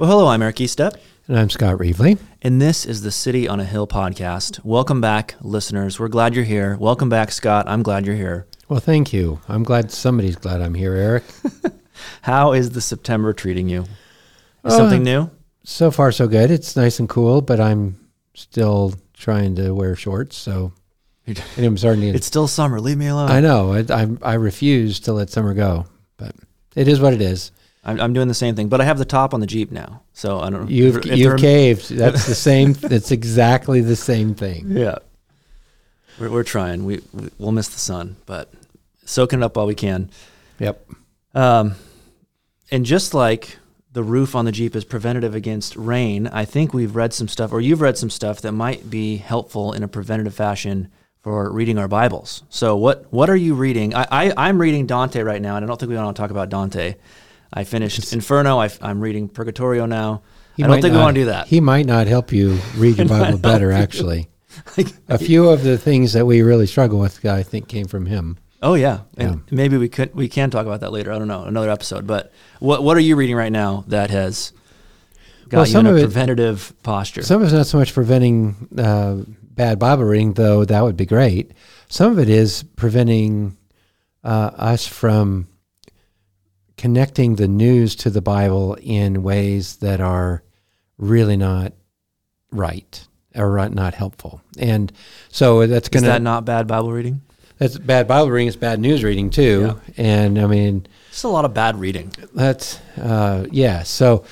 Well, hello, I'm Eric Eastep, And I'm Scott Reevely. and this is the City on a Hill podcast. Welcome back, listeners. We're glad you're here. Welcome back, Scott. I'm glad you're here. Well, thank you. I'm glad somebody's glad I'm here, Eric. How is the September treating you? Is Uh, something new? So far, so good. It's nice and cool, but I'm still trying to wear shorts. So I'm starting to. It's still summer. Leave me alone. I know. I, I I refuse to let summer go, but it is what it is. I'm, I'm doing the same thing, but I have the top on the Jeep now. So I don't know. You've if- if you've caved. That's the same. It's exactly the same thing. Yeah. We're, we're trying. We, we, we'll miss the sun, but soaking it up while we can. Yep. Um, and just like the roof on the Jeep is preventative against rain, I think we've read some stuff, or you've read some stuff that might be helpful in a preventative fashion for reading our Bibles. So, what what are you reading? I, I I'm reading Dante right now, and I don't think we want to talk about Dante. I finished Inferno. I, am reading Purgatorio now. He I don't think we want to do that. He might not help you read your Bible better. Actually, a few of the things that we really struggle with, I think, came from him. Oh yeah, and maybe we could we can talk about that later. I don't know another episode. But what what are you reading right now that has got Well, you some in a of it- preventative posture? Some of it's not so much preventing uh, bad Bible reading, though that would be great. Some of it is preventing uh, us from connecting the news to the Bible in ways that are really not right or not- not helpful. And so that's Is that not bad Bible reading? that's bad Bible reading. It's bad news reading too. And I mean, it's a lot of bad reading. that's uh, yeah. So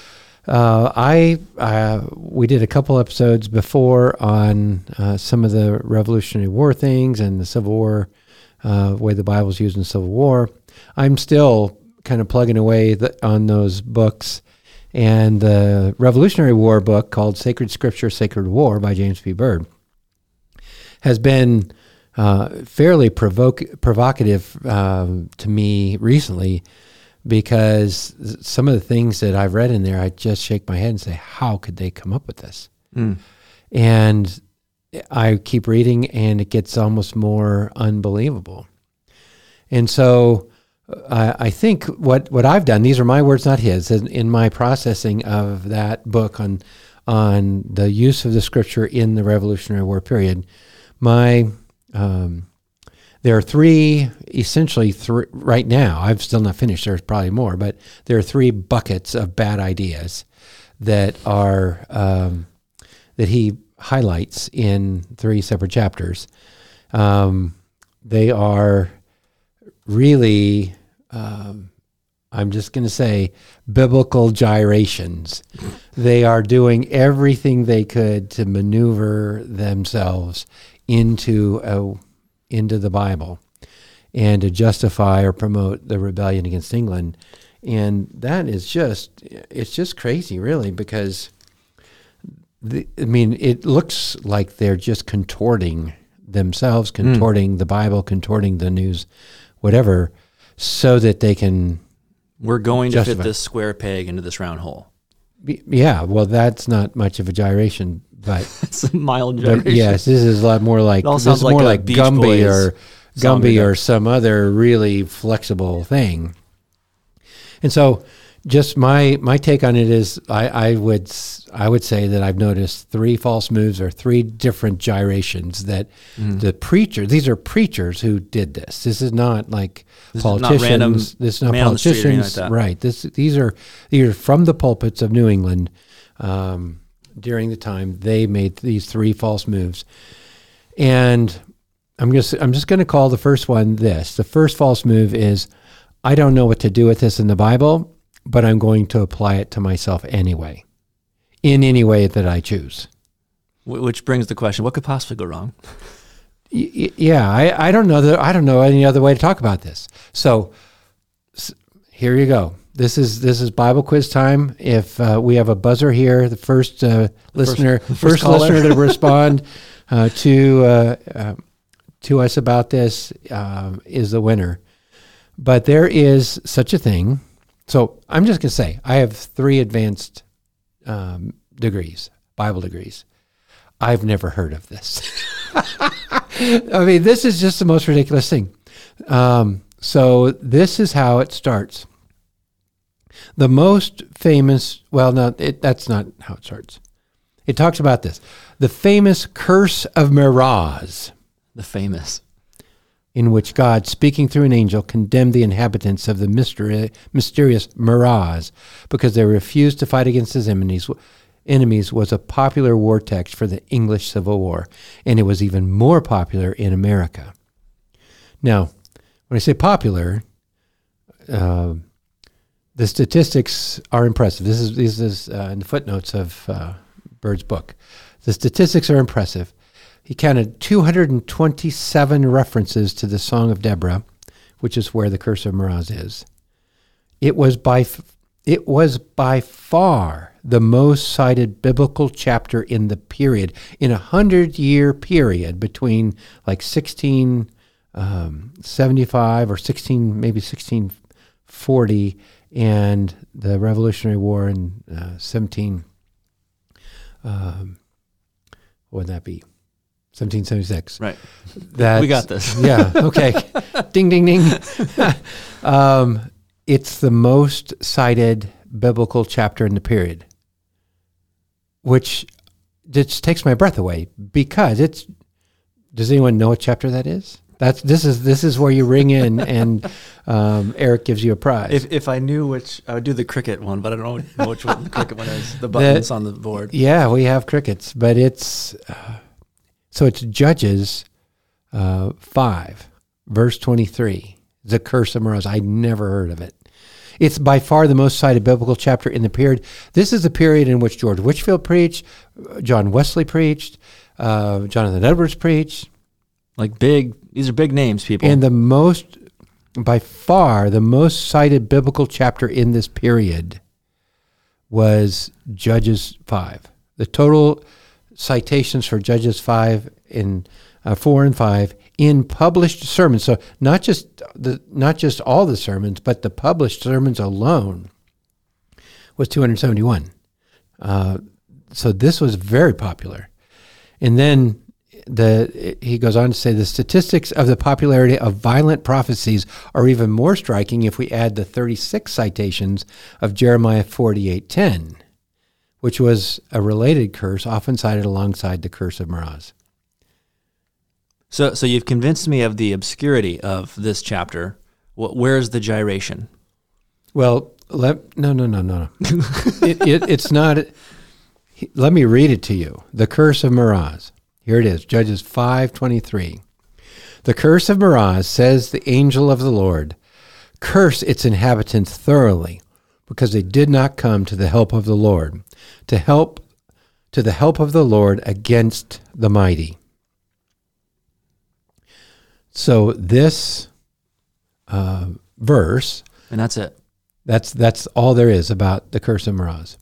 uh, I uh, we did a couple episodes before on uh, some of the Revolutionary War things and the Civil War uh, way the Bible's used in the Civil War. I'm still kind of plugging away the, on those books. And the Revolutionary War book called Sacred Scripture, Sacred War by James P. Byrd has been uh, fairly provoc- provocative um, to me recently because some of the things that I've read in there, I just shake my head and say, how could they come up with this? And I keep reading, and it gets almost more unbelievable. And so I think what, what I've done, these are my words, not his, in, in my processing of that book on, on the use of the scripture in the Revolutionary War period, my um, there are three essentially right now i've still not finished there's probably more but there are three buckets of bad ideas that are um, that he highlights in three separate chapters. Um, they are really um, i'm just going to say biblical gyrations. They are doing everything they could to maneuver themselves into a into the Bible and to justify or promote the rebellion against England. And that is just it's just crazy really because the, I mean it looks like they're just contorting themselves, contorting the Bible, contorting the news, whatever, so that they can We're going to fit this square peg into this round hole. yeah, well that's not much of a gyration, but It's a mild gyration. yes, this is a lot more like this is like more like Beach Gumby Boys or Gumby or some other really flexible thing. And so, just my my take on it is, I, I would I would say that I've noticed three false moves or three different gyrations that Mm-hmm. the preacher these are preachers who did this. This is not like This is not politicians. random this is not man on the street or anything like politicians, right? This these are these are from the pulpits of New England. Um, during the time they made these three false moves, and I'm just I'm just going to call the first one this. The first false move is I don't know what to do with this in the Bible, but I'm going to apply it to myself anyway, in any way that I choose. Which brings the question: What could possibly go wrong? Y- yeah, I, I don't know that I don't know any other way to talk about this. So s- here you go. this is this is Bible quiz time. If uh, we have a buzzer here, the first uh, listener, first first, caller. listener to respond uh, to uh, uh, to us about this um, is the winner. But there is such a thing. So I'm just going to say I have three advanced um, degrees, Bible degrees. I've never heard of this. I mean, this is just the most ridiculous thing. Um, so this is how it starts. The most famous, well, no, it, that's not how it starts. It talks about this the famous curse of Meroz, The famous. In which God, speaking through an angel, condemned the inhabitants of the mystery, mysterious Meroz because they refused to fight against his enemies. Enemies was a popular war text for the English Civil War, and it was even more popular in America. Now, when I say popular, uh, the statistics are impressive. This is this is uh, in the footnotes of uh, Byrd's book. The statistics are impressive. He counted 227 references to the Song of Deborah, which is where the Curse of Meroz is. It was by it was by far the most cited biblical chapter in the period in a hundred year period between like 1675 or 16 maybe 1640 and the Revolutionary War in uh, 17 um, what would that be 1776 Right. that We got this. yeah. Okay. ding, ding, ding. um, it's the most cited biblical chapter in the period, which just takes my breath away because it's. Does anyone know what chapter that is? That's this is this is where you ring in and um, Eric gives you a prize. If, if I knew which, I would do the cricket one, but I don't know which one the cricket one is. The buttons on the board. Yeah, we have crickets, but it's uh, so it's Judges uh, five, verse twenty three. The curse of Meroz. I'd never heard of it. It's by far the most cited biblical chapter in the period. This is the period in which George Whitefield preached, John Wesley preached, uh, Jonathan Edwards preached, Like big, these are big names, people. and the most, by far, the most cited biblical chapter in this period was Judges 5. The total citations for Judges 5 in uh, 4 and 5 in published sermons. So not just the not just all the sermons, but the published sermons alone was 271. Uh, so this was very popular. And then the he goes on to say the statistics of the popularity of violent prophecies are even more striking if we add the 36 citations of Jeremiah 48:10, which was a related curse often cited alongside the curse of Meroz. so, so you've convinced me of the obscurity of this chapter. Where's the gyration? Well, let no no no no no. it, it, it's not. Let me read it to you. The curse of Meroz. Here it is. Judges five twenty three. The curse of Miraz says the angel of the Lord, curse its inhabitants thoroughly, because they did not come to the help of the Lord, to help to the help of the Lord against the mighty. So this uh, verse And that's it. that's that's all there is about the curse of Meroz.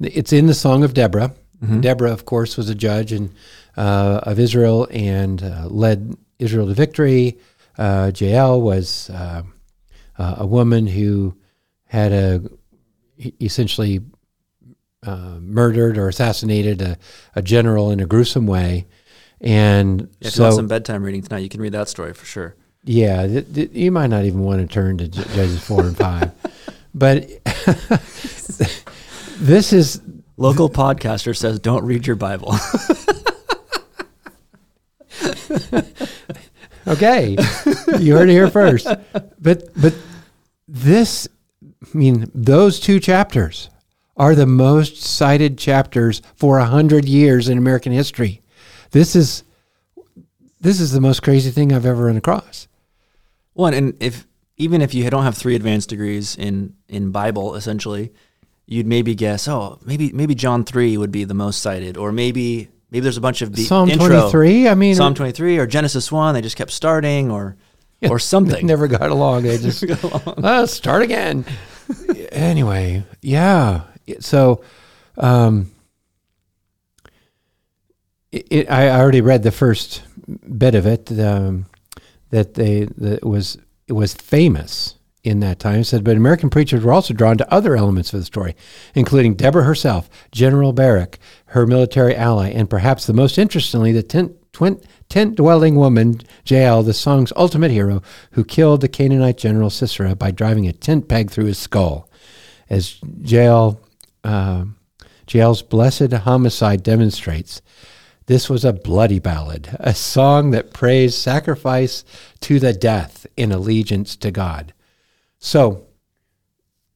It's in the Song of Deborah. Deborah, of course, was a judge and uh, of Israel and uh, led Israel to victory. Uh, Jael was uh, uh, a woman who had a essentially uh, murdered or assassinated a, a general in a gruesome way, and If you want so some bedtime reading tonight, you can read that story for sure. yeah, th- th- you might not even want to turn to J- Judges four and five, but this is Local podcaster says, "Don't read your Bible." okay. you heard it here first, but but this, I mean, those two chapters are the most cited chapters for a hundred years in American history. This is this is the most crazy thing I've ever run across. One, and if even if you don't have three advanced degrees in in Bible, essentially, you'd maybe guess, oh, maybe maybe John three would be the most cited, or maybe maybe there's a bunch of the Psalm twenty three. I mean, Psalm twenty three, or Genesis one. They just kept starting, or or they something. never got along. They just Go along. start again. anyway, yeah. So, um, it, it, I already read the first bit of it um, that they that was it was famous in that time. It said, but American preachers were also drawn to other elements of the story, including Deborah herself, General Barak, her military ally, and perhaps the most interestingly, the tent, twin, tent dwelling woman, Jael, the song's ultimate hero, who killed the Canaanite general Sisera by driving a tent peg through his skull. As Jael, uh, Jael's blessed homicide demonstrates, this was a bloody ballad, a song that praised sacrifice to the death in allegiance to God. So,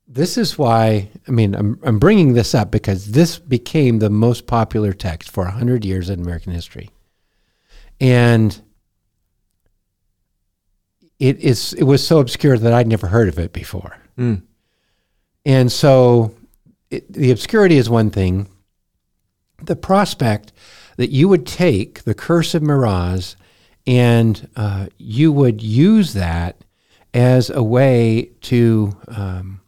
this is why, I mean, I'm, I'm bringing this up because this became the most popular text for 100 years in American history. And it, is, it was so obscure that I'd never heard of it before. Mm. And so it, the obscurity is one thing. The prospect that you would take the curse of Meroz and uh, you would use that as a way to um,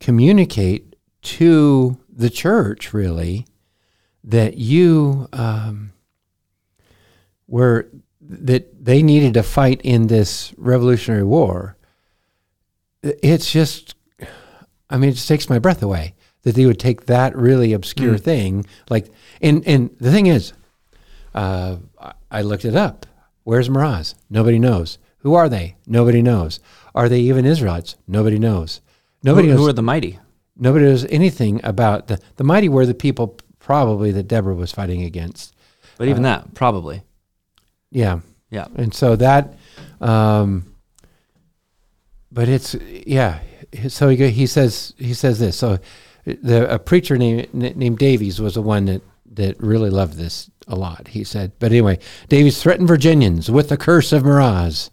communicate to the church, really, that you um, were that they needed to fight in this Revolutionary War. It's just, I mean, it just takes my breath away that they would take that really obscure mm. thing, like, and and the thing is, uh, I looked it up. Where's Meroz? Nobody knows. Who are they? Nobody knows. Are they even Israelites? Nobody knows. Nobody who, knows. Who are the mighty? Nobody knows anything about the the mighty. Were the people probably that Deborah was fighting against. But even uh, that, probably. Yeah. Yeah. And so that, um, but it's yeah. So he he says he says this. So the a preacher named named Davies was the one that that really loved this a lot. He said, but anyway, Davies threatened Virginians with the curse of Meroz.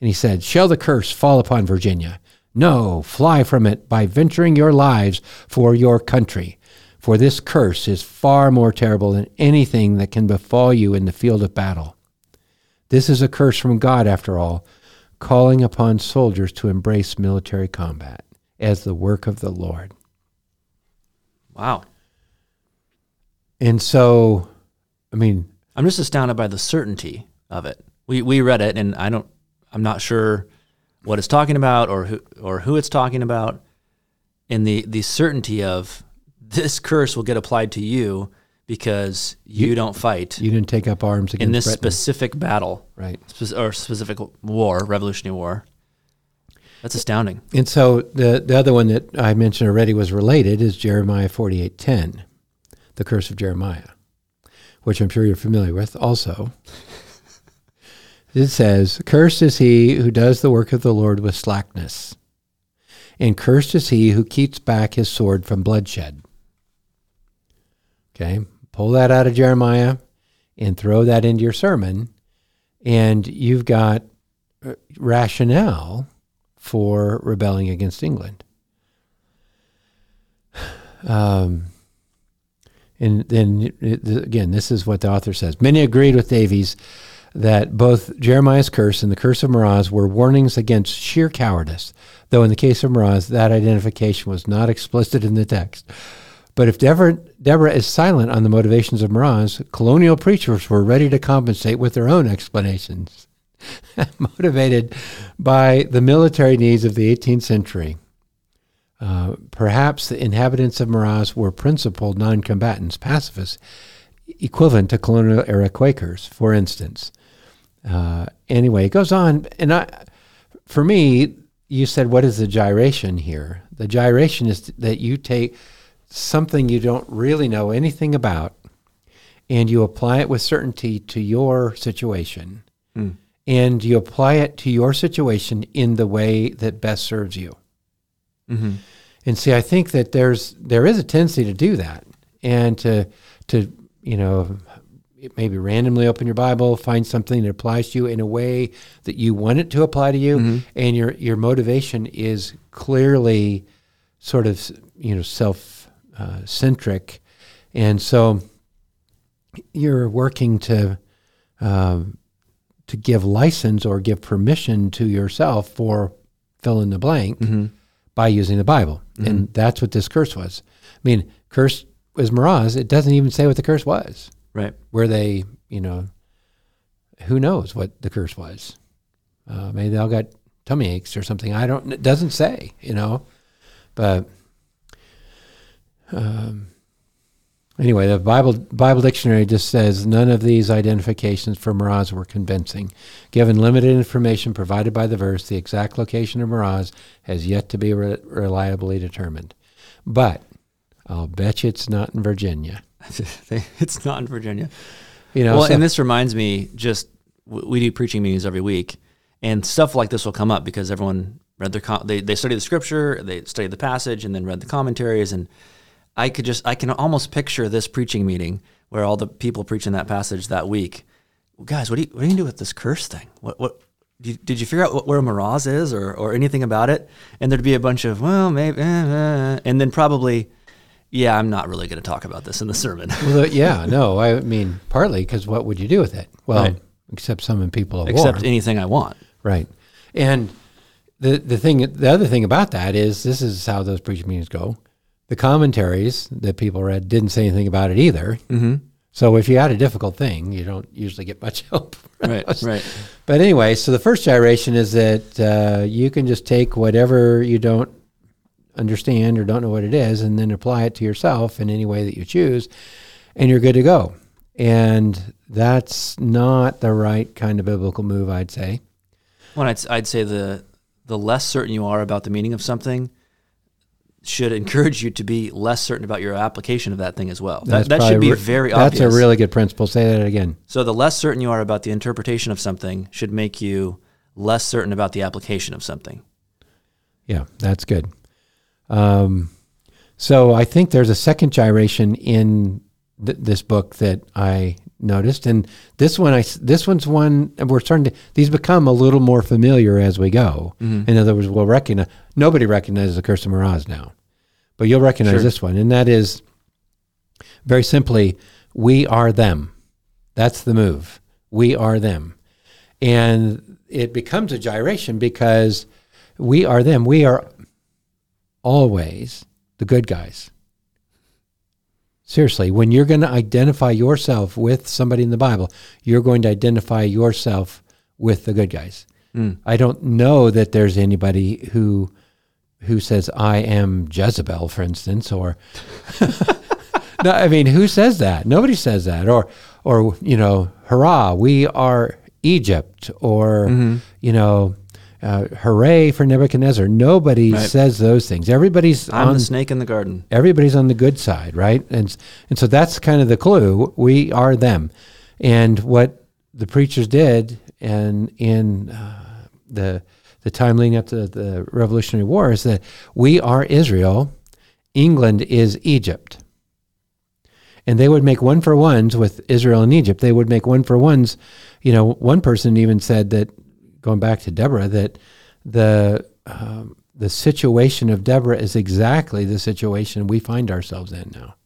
And he said, Shall the curse fall upon Virginia? No, fly from it by venturing your lives for your country. For this curse is far more terrible than anything that can befall you in the field of battle. This is a curse from God, after all, calling upon soldiers to embrace military combat as the work of the Lord. Wow. And so, I mean, I'm just astounded by the certainty of it. We we read it, and I don't. I'm not sure what it's talking about or who or who it's talking about. And the the certainty of this curse will get applied to you because you, you don't fight. You didn't take up arms against in this Britain. specific battle, right? Or specific war, Revolutionary War. That's astounding. And so the the other one that I mentioned already was related is Jeremiah 48:10 the curse of Jeremiah, which I'm sure you're familiar with also. it says, Cursed is he who does the work of the Lord with slackness, and cursed is he who keeps back his sword from bloodshed. Okay, pull that out of Jeremiah and throw that into your sermon, and you've got uh, rationale for rebelling against England. Um, and then again, this is what the author says. Many agreed with Davies that both Jeremiah's curse and the curse of Meroz were warnings against sheer cowardice, though in the case of Meroz, that identification was not explicit in the text. But if Deborah, Deborah is silent on the motivations of Meroz, colonial preachers were ready to compensate with their own explanations, motivated by the military needs of the 18th century. Uh, perhaps the inhabitants of Meroz were principled non-combatants, pacifists, equivalent to colonial era Quakers, for instance. Uh, anyway, it goes on, and I, for me, you said, "What is the gyration here?" The gyration is that you take something you don't really know anything about, and you apply it with certainty to your situation, mm. and you apply it to your situation in the way that best serves you. Mm-hmm. And see, I think that there's there is a tendency to do that, and to to you know maybe randomly open your Bible, find something that applies to you in a way that you want it to apply to you, mm-hmm. and your your motivation is clearly sort of you know self uh, centric, and so you're working to. Um, to give license or give permission to yourself for fill in the blank, mm-hmm by using the Bible. And that's what this curse was. I mean, curse was Meroz. It doesn't even say what the curse was. Right. Where they, you know, who knows what the curse was? Uh, maybe they all got tummy aches or something. I don't. It doesn't say, you know. But um, anyway, the Bible Bible dictionary just says none of these identifications for Meroz were convincing. Given limited information provided by the verse, the exact location of Meroz has yet to be re- reliably determined. But I'll bet you it's not in Virginia. it's not in Virginia. You know, well, so- and this reminds me, just we do preaching meetings every week, and stuff like this will come up because everyone read their com- they they study the scripture, they study the passage, and then read the commentaries, and I could just I can almost picture this preaching meeting where all the people preaching that passage that week, guys, what do you what are you do with this curse thing? What what did you, did you figure out what, where Meroz is or or anything about it? And there'd be a bunch of well maybe, eh, eh, and then probably. Yeah, I'm not really going to talk about this in the sermon. Well, yeah, no, I mean, partly because what would you do with it? Well, Right. except summon people of Except war. anything I want. Right. And the the thing the other thing about that is this is how those preaching meetings go. The commentaries that people read didn't say anything about it either. Mm-hmm. So if you had a difficult thing, you don't usually get much help. Right, right. But anyway, so the first gyration is that uh, you can just take whatever you don't understand or don't know what it is and then apply it to yourself in any way that you choose, and you're good to go. And that's not the right kind of biblical move, I'd say. Well, I'd, I'd say the the less certain you are about the meaning of something should encourage you to be less certain about your application of that thing as well. That, that should be very That's obvious. a really good principle. Say that again. so the less certain you are about the interpretation of something should make you less certain about the application of something. Yeah, that's good. Um, so I think there's a second gyration in th- this book that I noticed, and this one, I this one's one we're starting to. These become a little more familiar as we go. Mm-hmm. In other words, we'll recognize. Nobody recognizes the Curse of Meroz now, but you'll recognize Sure. this one, and that is very simply, we are them. That's the move. We are them, and it becomes a gyration because we are them. We are always the good guys. Seriously, when you're going to identify yourself with somebody in the Bible, you're going to identify yourself with the good guys. Hmm. I don't know that there's anybody who who says I am Jezebel, for instance, or no. I mean, who says that? Nobody says that, or or you know, hurrah, we are Egypt, or mm-hmm. you know, uh, hooray for Nebuchadnezzar. Nobody Right. says those things. Everybody's I'm on the snake in the garden. everybody's on the good side, right? And and so that's kind of the clue. We are them, and what the preachers did, and in uh, the the time leading up to the Revolutionary War, is that we are Israel, England is Egypt, and they would make one for ones with Israel and Egypt. They would make one for ones. You know, one person even said that, going back to Deborah, that the um, the situation of Deborah is exactly the situation we find ourselves in now,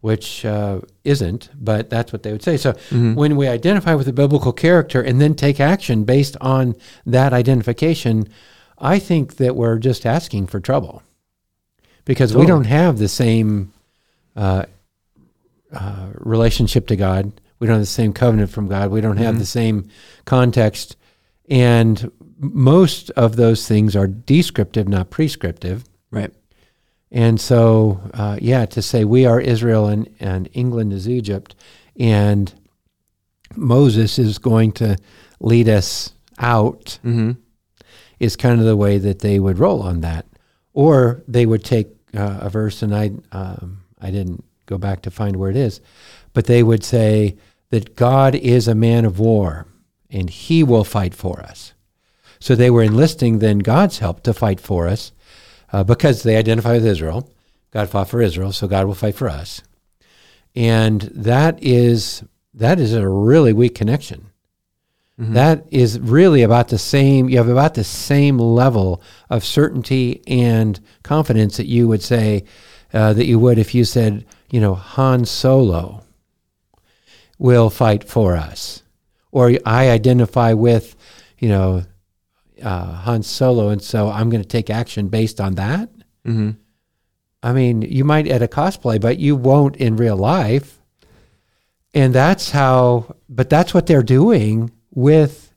which uh, isn't, but that's what they would say. So when we identify with a biblical character and then take action based on that identification, I think that we're just asking for trouble because we don't have the same uh, uh, relationship to God. We don't have the same covenant from God. We don't have the same context. And most of those things are descriptive, not prescriptive. Right. And so, uh, yeah, to say we are Israel and, and England is Egypt, and Moses is going to lead us out Mm-hmm. is kind of the way that they would roll on that. Or they would take uh, a verse, and I, um, I didn't go back to find where it is, but they would say that God is a man of war and he will fight for us. So they were enlisting then God's help to fight for us uh, because they identify with Israel. God fought for Israel, so God will fight for us. And that is that is a really weak connection. That is really about the same. You have about the same level of certainty and confidence that you would say uh, that you would if you said, you know, Han Solo will fight for us, or I identify with, you know, uh, Han Solo, and so I'm going to take action based on that. Mm-hmm. I mean, you might at a cosplay, but you won't in real life. And that's how, but that's what they're doing with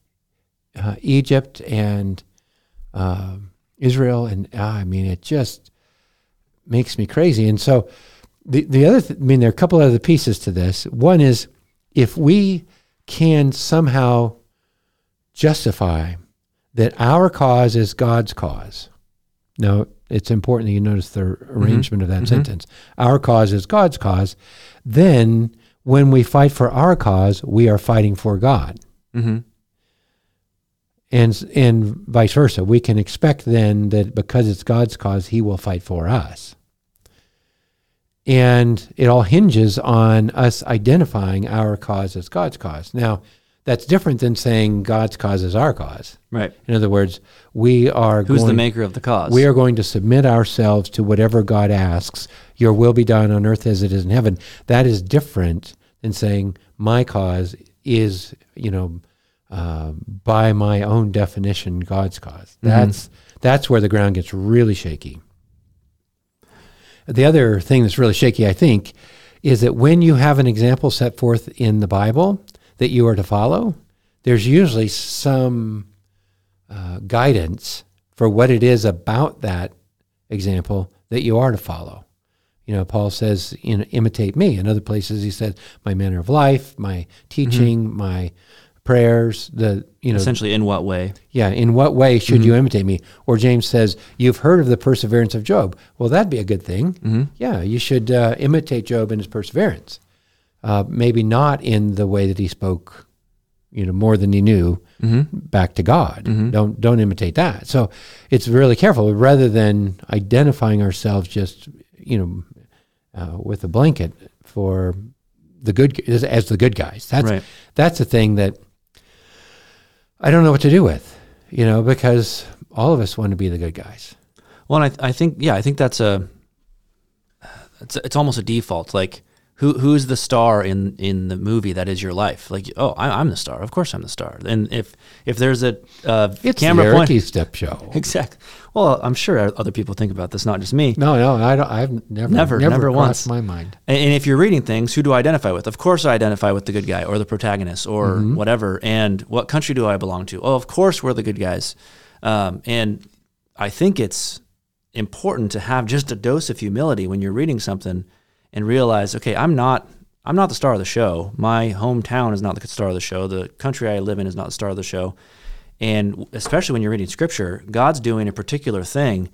uh, Egypt and um Israel. And uh, I mean, it just makes me crazy. And so the, the other, th- I mean, there are a couple of other pieces to this. One is if we can somehow justify that our cause is God's cause. Now, it's important that you notice the arrangement of that Mhm. sentence. Our cause is God's cause. Then, when we fight for our cause, we are fighting for God, Mm-hmm. and and vice versa. We can expect then that because it's God's cause, He will fight for us. And it all hinges on us identifying our cause as God's cause. Now, that's different than saying God's cause is our cause. Right. In other words, we are Who's going, the maker of the cause? we are going to submit ourselves to whatever God asks. Your will be done on earth as it is in heaven. That is different than saying my cause is, you know, uh, by my own definition, God's cause. That's that's where the ground gets really shaky. The other thing that's really shaky, I think, is that when you have an example set forth in the Bible that you are to follow, there's usually some uh, guidance for what it is about that example that you are to follow. You know, Paul says, you know, imitate me. In other places, he says, my manner of life, my teaching, my prayers, the, you know, Essentially, in what way? yeah, in what way should you imitate me? Or James says, you've heard of the perseverance of Job. Well, that'd be a good thing. Mm-hmm. Yeah, you should uh, imitate Job in his perseverance. Uh, maybe not in the way that he spoke, you know, more than he knew Mm-hmm. back to God. Mhm. Don't don't imitate that. So it's really careful rather than identifying ourselves just you know uh, with a blanket for the good as, as the good guys. That's Right. that's a thing that I don't know what to do with. You know, because all of us want to be the good guys. Well, and I, I think yeah, I think that's a it's it's almost a default. Like who who's the star in in the movie that is your life? Like oh, I, I'm the star. Of course, I'm the star. And if if there's a uh, It's camera the point, Step Show. exactly. Well, I'm sure other people think about this, not just me. No, no, I don't. I've never, Never, never, never once. my mind. And, and if you're reading things, who do I identify with? Of course, I identify with the good guy or the protagonist or Mm-hmm. whatever. And what country do I belong to? Oh, of course, we're the good guys. Um, and I think it's important to have just a dose of humility when you're reading something and realize, okay, I'm not. I'm not the star of the show. My hometown is not the star of the show. The country I live in is not the star of the show. And especially when you're reading scripture, God's doing a particular thing,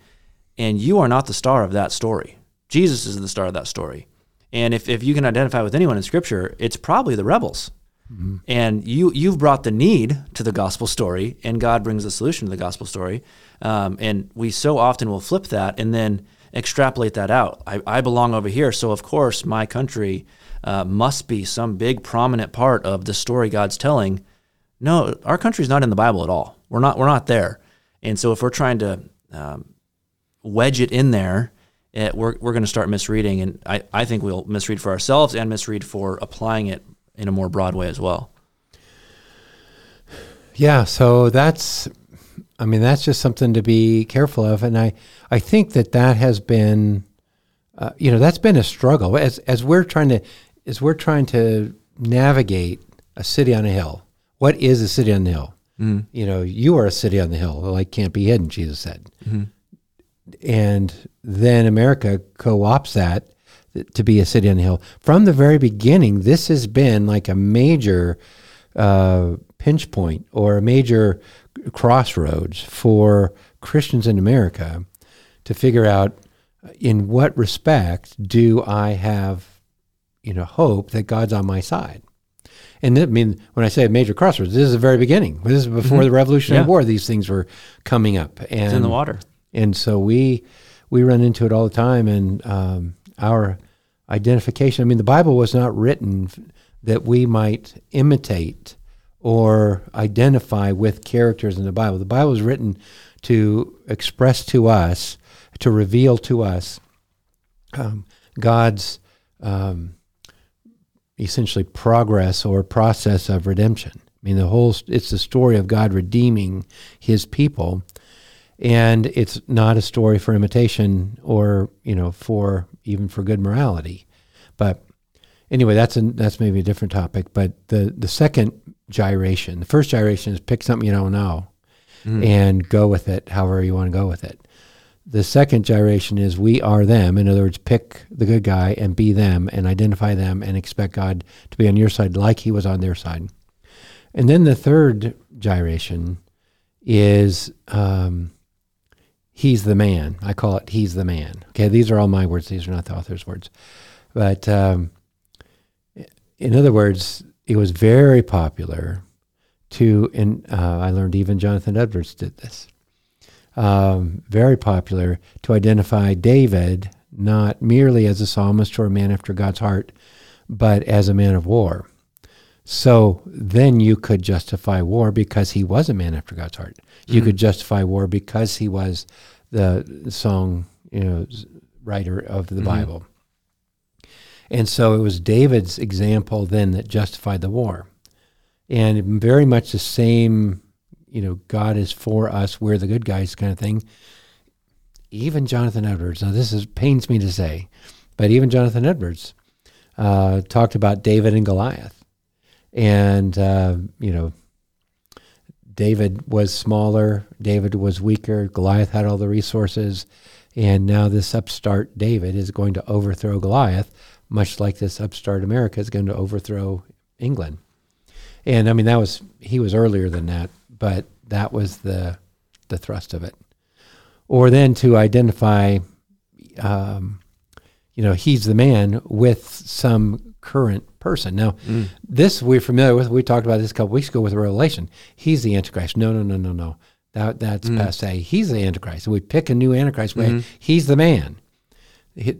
and you are not the star of that story. Jesus is the star of that story. And if, if you can identify with anyone in scripture, it's probably the rebels. And you you've brought the need to the gospel story, and God brings the solution to the gospel story. Um, and we so often will flip that and then extrapolate that out. I, I belong over here, so of course my country uh, must be some big prominent part of the story God's telling. No, our country's not in the Bible at all. We're not. We're not there. And so if we're trying to um, wedge it in there, it, we're we're going to start misreading, and I, I think we'll misread for ourselves and misread for applying it in a more broad way as well. Yeah, so that's, I mean, that's just something to be careful of, and I, I think that that has been, uh, you know, that's been a struggle as as we're trying to, as we're trying to navigate a city on a hill. What is a city on the hill? Mm. You know, you are a city on the hill. The light can't be hidden, Jesus said. Mhm. And then America co-opts that to be a city on the hill. From the very beginning, this has been like a major uh, pinch point or a major crossroads for Christians in America to figure out in what respect do I have, you know, hope that God's on my side. And I mean, when I say a major crossroads, this is the very beginning. This is before Mhm. the Revolutionary Yeah. War. These things were coming up, and It's in the water. and so we we run into it all the time and um, our identification i mean the bible was not written that we might imitate or identify with characters in the bible the bible was written to express to us to reveal to us um, god's um, essentially progress or process of redemption I mean, the whole it's the story of God redeeming His people, and it's not a story for imitation or you know for even for good morality. But anyway, that's a, that's maybe a different topic. But the the second gyration, the first gyration is pick something you don't know, mm. and go with it however you want to go with it. The second gyration is we are them. In other words, pick the good guy and be them and identify them and expect God to be on your side like he was on their side. And then the third gyration is um, he's the man. I call it he's the man. Okay, these are all my words. These are not the author's words. But um, in other words, it was very popular to, and uh, I learned even Jonathan Edwards did this um, very popular to identify David not merely as a psalmist or a man after God's heart, but as a man of war. So then you could justify war because he was a man after God's heart. You mm-hmm. could justify war because he was the song, you know, writer of the mm-hmm. Bible. And so it was David's example then that justified the war. And very much the same you know, God is for us, we're the good guys kind of thing. Even Jonathan Edwards, now this is pains me to say, but even Jonathan Edwards uh, talked about David and Goliath. And, uh, you know, David was smaller, David was weaker, Goliath had all the resources, and now this upstart David is going to overthrow Goliath, much like this upstart America is going to overthrow England. And I mean, that was, he was earlier than that, but that was the the thrust of it. Or then to identify, um, you know, he's the man with some current person. Now, mm. this we're familiar with. We talked about this a couple weeks ago with Revelation. He's the Antichrist. No, no, no, no, no. That that's mm. passe. He's the Antichrist. we pick a new Antichrist. Mm-hmm. He's the man. He,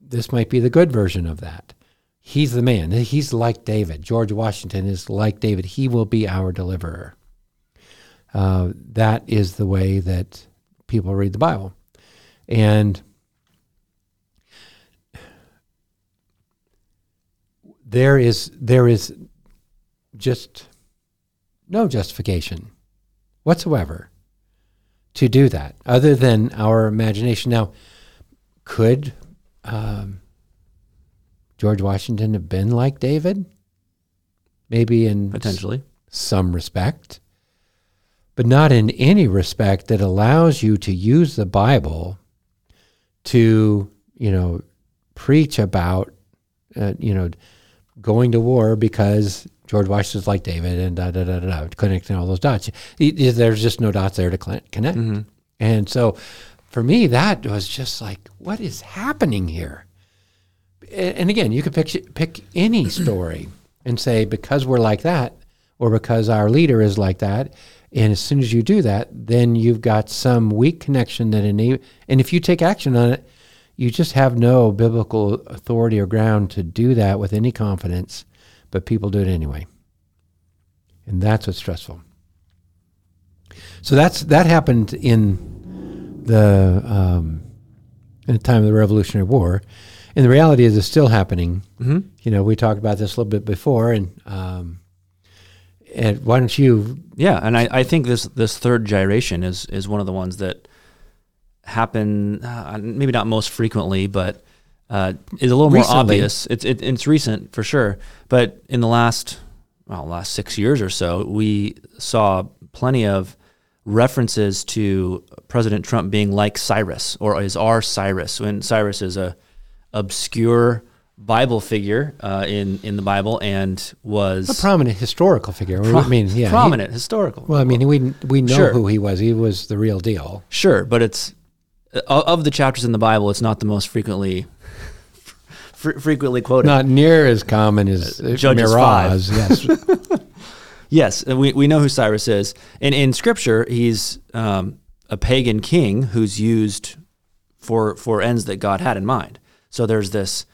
this might be the good version of that. He's the man. He's like David. George Washington is like David. He will be our deliverer. Uh, that is the way that people read the Bible. And there is there is just no justification whatsoever to do that other than our imagination. Now, could um, George Washington have been like David? Maybe in potentially some respect but not in any respect that allows you to use the Bible to, you know, preach about, uh, you know, going to war because George Washington's like David and da da da da, da connecting all those dots. There's just no dots there to connect. Mm-hmm. And so for me, that was just like, what is happening here? And again, you could pick, pick any story and say, because we're like that, or because our leader is like that, and as soon as you do that, then you've got some weak connection that enable. And if you take action on it, you just have no biblical authority or ground to do that with any confidence, but people do it anyway. And that's what's stressful. So that's that happened in the um, in the time of the Revolutionary War, and the reality is it's still happening. Mm-hmm. You know, we talked about this a little bit before, and um, and why don't you? Yeah, and I, I think this this third gyration is is one of the ones that happen uh, maybe not most frequently, but uh, is a little Recently. more obvious. It's it, it's recent for sure, but in the last well last six years or so, we saw plenty of references to President Trump being like Cyrus or is our Cyrus when Cyrus is a obscure Bible figure uh, in in the Bible and was a prominent historical figure. Pro- I mean, yeah, prominent he, historical. Well, I mean, we we know sure. who he was. He was the real deal. Sure, but it's uh, of the chapters in the Bible, it's not the most frequently fr- frequently quoted. Not near as common as uh, Judges Meroz, Yes. yes, we we know who Cyrus is, and in Scripture, he's um, a pagan king who's used for for ends that God had in mind. So there's this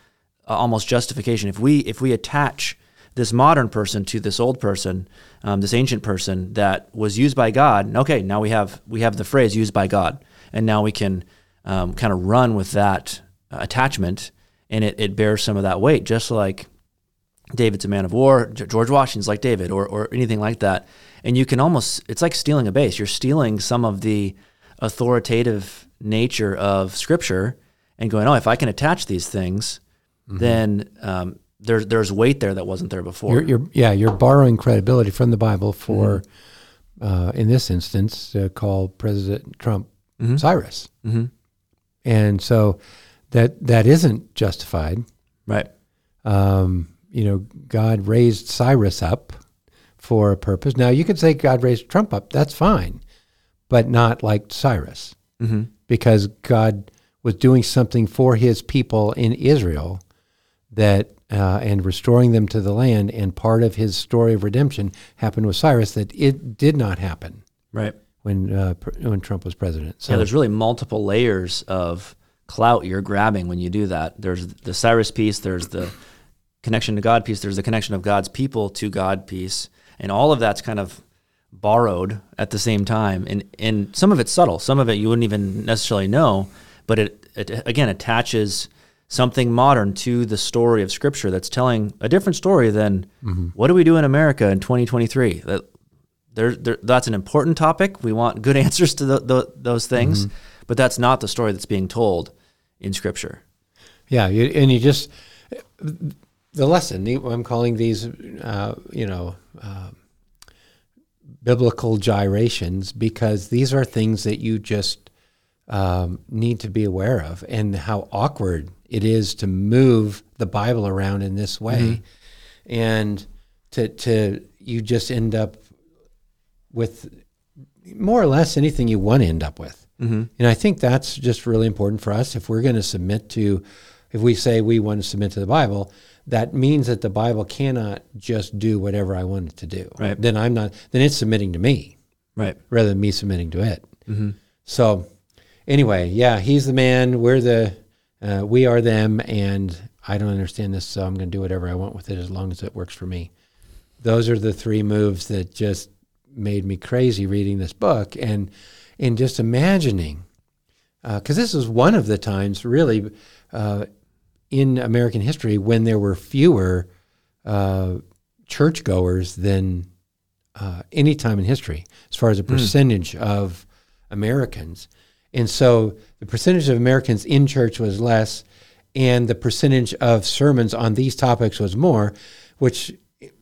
uh, almost justification. If we if we attach this modern person to this old person, um, this ancient person that was used by God, okay, now we have we have the phrase used by God, and now we can um, kind of run with that uh, attachment, and it, it bears some of that weight, just like David's a man of war. George Washington's like David, or or anything like that. And you can almost it's like stealing a base. You're stealing some of the authoritative nature of Scripture and going, oh, if I can attach these things, mm-hmm. then um, there's there's weight there that wasn't there before. You're, you're, yeah, you're borrowing credibility from the Bible for, mm-hmm. uh, in this instance, uh, call President Trump mm-hmm. Cyrus, mm-hmm. and so that that isn't justified, right? Um, you know, God raised Cyrus up for a purpose. Now you could say God raised Trump up. That's fine, but not like Cyrus, mm-hmm. because God was doing something for His people in Israel that uh, and restoring them to the land. And part of his story of redemption happened with Cyrus that it did not happen. Right. When uh, when Trump was president. So yeah, there's really multiple layers of clout you're grabbing when you do that. There's the Cyrus piece. There's the connection to God piece. There's the connection of God's people to God piece, and all of that's kind of borrowed at the same time. And and some of it's subtle. Some of it you wouldn't even necessarily know, but it, it again attaches something modern to the story of Scripture that's telling a different story than mm-hmm. what do we do in America in 2023. That there, there, that's an important topic. We want good answers to the, the, those things, mm-hmm. but that's not the story that's being told in Scripture. Yeah, you, and you just the lesson. I'm calling these, uh, you know. Uh, biblical gyrations because these are things that you just um, need to be aware of and how awkward it is to move the Bible around in this way, mm-hmm. and to to you just end up with more or less anything you want to end up with. Mm-hmm. And I think that's just really important for us if we're going to submit to, if we say we want to submit to the Bible, that means that the Bible cannot just do whatever I want it to do. Right. Then I'm not. Then it's submitting to me. Right. Rather than me submitting to it. Mm-hmm. So, anyway, yeah, he's the man. We're the uh, we are them, and I don't understand this, so I'm going to do whatever I want with it as long as it works for me. Those are the three moves that just made me crazy reading this book and and just imagining, because uh, this is one of the times really uh, in American history when there were fewer uh, churchgoers than uh, any time in history, as far as a hmm. percentage mm. of Americans. And so the percentage of Americans in church was less, and the percentage of sermons on these topics was more, which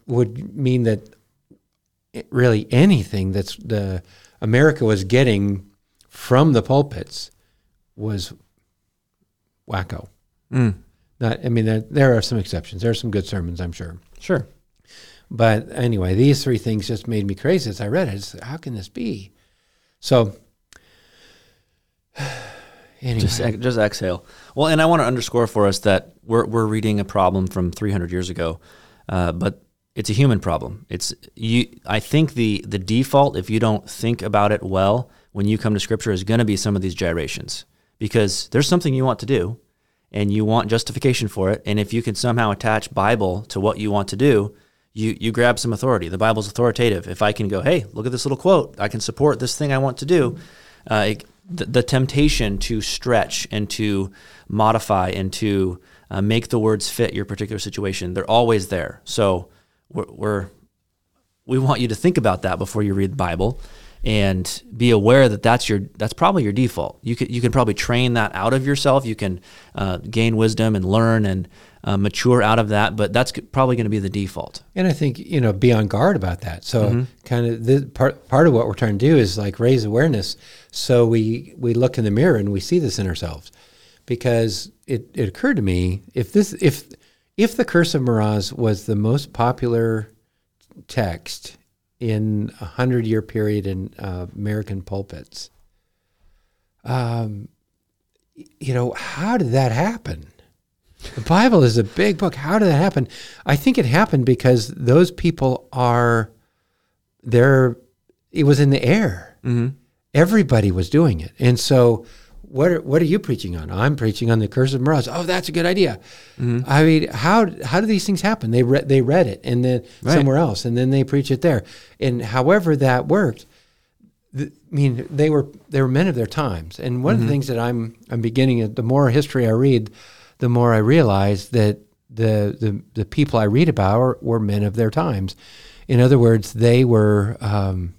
would mean that really anything that's the America was getting from the pulpits was wacko. Mm. Not, I mean, there, there are some exceptions. There are some good sermons, I'm sure. Sure. But anyway, these three things just made me crazy as I read it. It's, how can this be? So anyway. Just just exhale. Well, and I want to underscore for us that we're we're reading a problem from 300 years ago, uh, but it's a human problem. It's you. I think the the default, if you don't think about it well, when you come to Scripture, is going to be some of these gyrations because there's something you want to do, and you want justification for it. And if you can somehow attach Bible to what you want to do, you you grab some authority. The Bible's authoritative. If I can go, hey, look at this little quote, I can support this thing I want to do. Uh, it, the, the temptation to stretch and to modify and to uh, make the words fit your particular situation, they're always there. So we're, we're we want you to think about that before you read the Bible and be aware that that's your that's probably your default. You can you can probably train that out of yourself. You can uh, gain wisdom and learn and uh, mature out of that, but that's probably going to be the default. And I think you know be on guard about that. So mm-hmm. kind of the part part of what we're trying to do is like raise awareness, so we we look in the mirror and we see this in ourselves, because it, it occurred to me if this if if the Curse of Meroz was the most popular text in a hundred year period in uh, American pulpits. Um, you know, how did that happen? The Bible is a big book. How did that happen? I think it happened because those people are there. It was in the air. Mm-hmm. Everybody was doing it, and so what are, what are you preaching on? I'm preaching on the curse of Meroz. Oh, that's a good idea. Mm-hmm. I mean, how how do these things happen? They read they read it and then right. somewhere else, and then they preach it there. And however that worked, I mean, they were they were men of their times. And one mm-hmm. of the mm-hmm. things that I'm I'm beginning at the more history I read, the more I realize that the, the, the people I read about were, were men of their times. In other words, they were um,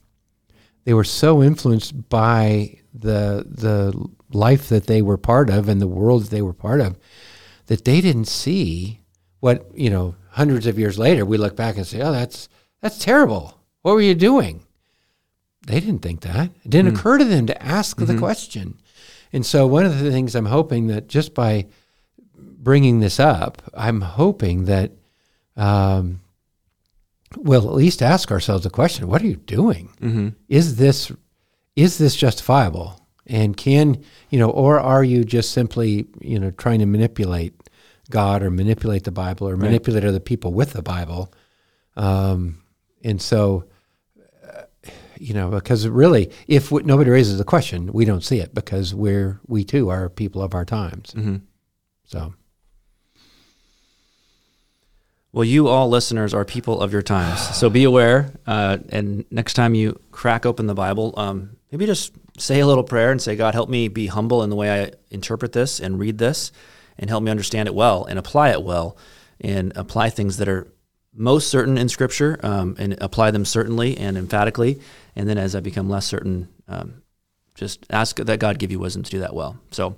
they were so influenced by the the life that they were part of and the world that they were part of that they didn't see what you know hundreds of years later we look back and say, oh, that's that's terrible. What were you doing? They didn't think that. It didn't mm. occur to them to ask mm-hmm. the question. And so one of the things I'm hoping that just by bringing this up, I'm hoping that um, we'll at least ask ourselves the question: What are you doing? Mm-hmm. Is this is this justifiable? And can you know, or are you just simply you know trying to manipulate God or manipulate the Bible or manipulate right. other people with the Bible? Um, and so, uh, you know, because really, if w- nobody raises the question, we don't see it because we're we too are people of our times. Mm-hmm. So. Well, you all listeners are people of your times, so be aware. Uh, and next time you crack open the Bible, um, maybe just say a little prayer and say, God, help me be humble in the way I interpret this and read this, and help me understand it well and apply it well, and apply things that are most certain in Scripture um, and apply them certainly and emphatically. And then as I become less certain, um, just ask that God give you wisdom to do that well. So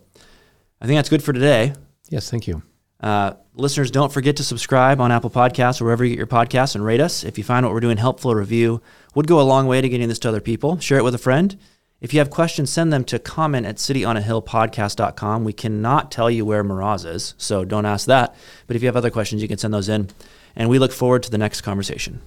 I think that's good for today. Yes, thank you. Uh, listeners, don't forget to subscribe on Apple Podcasts or wherever you get your podcasts and rate us. If you find what we're doing helpful, a review would go a long way to getting this to other people. Share it with a friend. If you have questions, send them to comment at cityonahillpodcast.com. We cannot tell you where Meroz is, so don't ask that. But if you have other questions, you can send those in. And we look forward to the next conversation.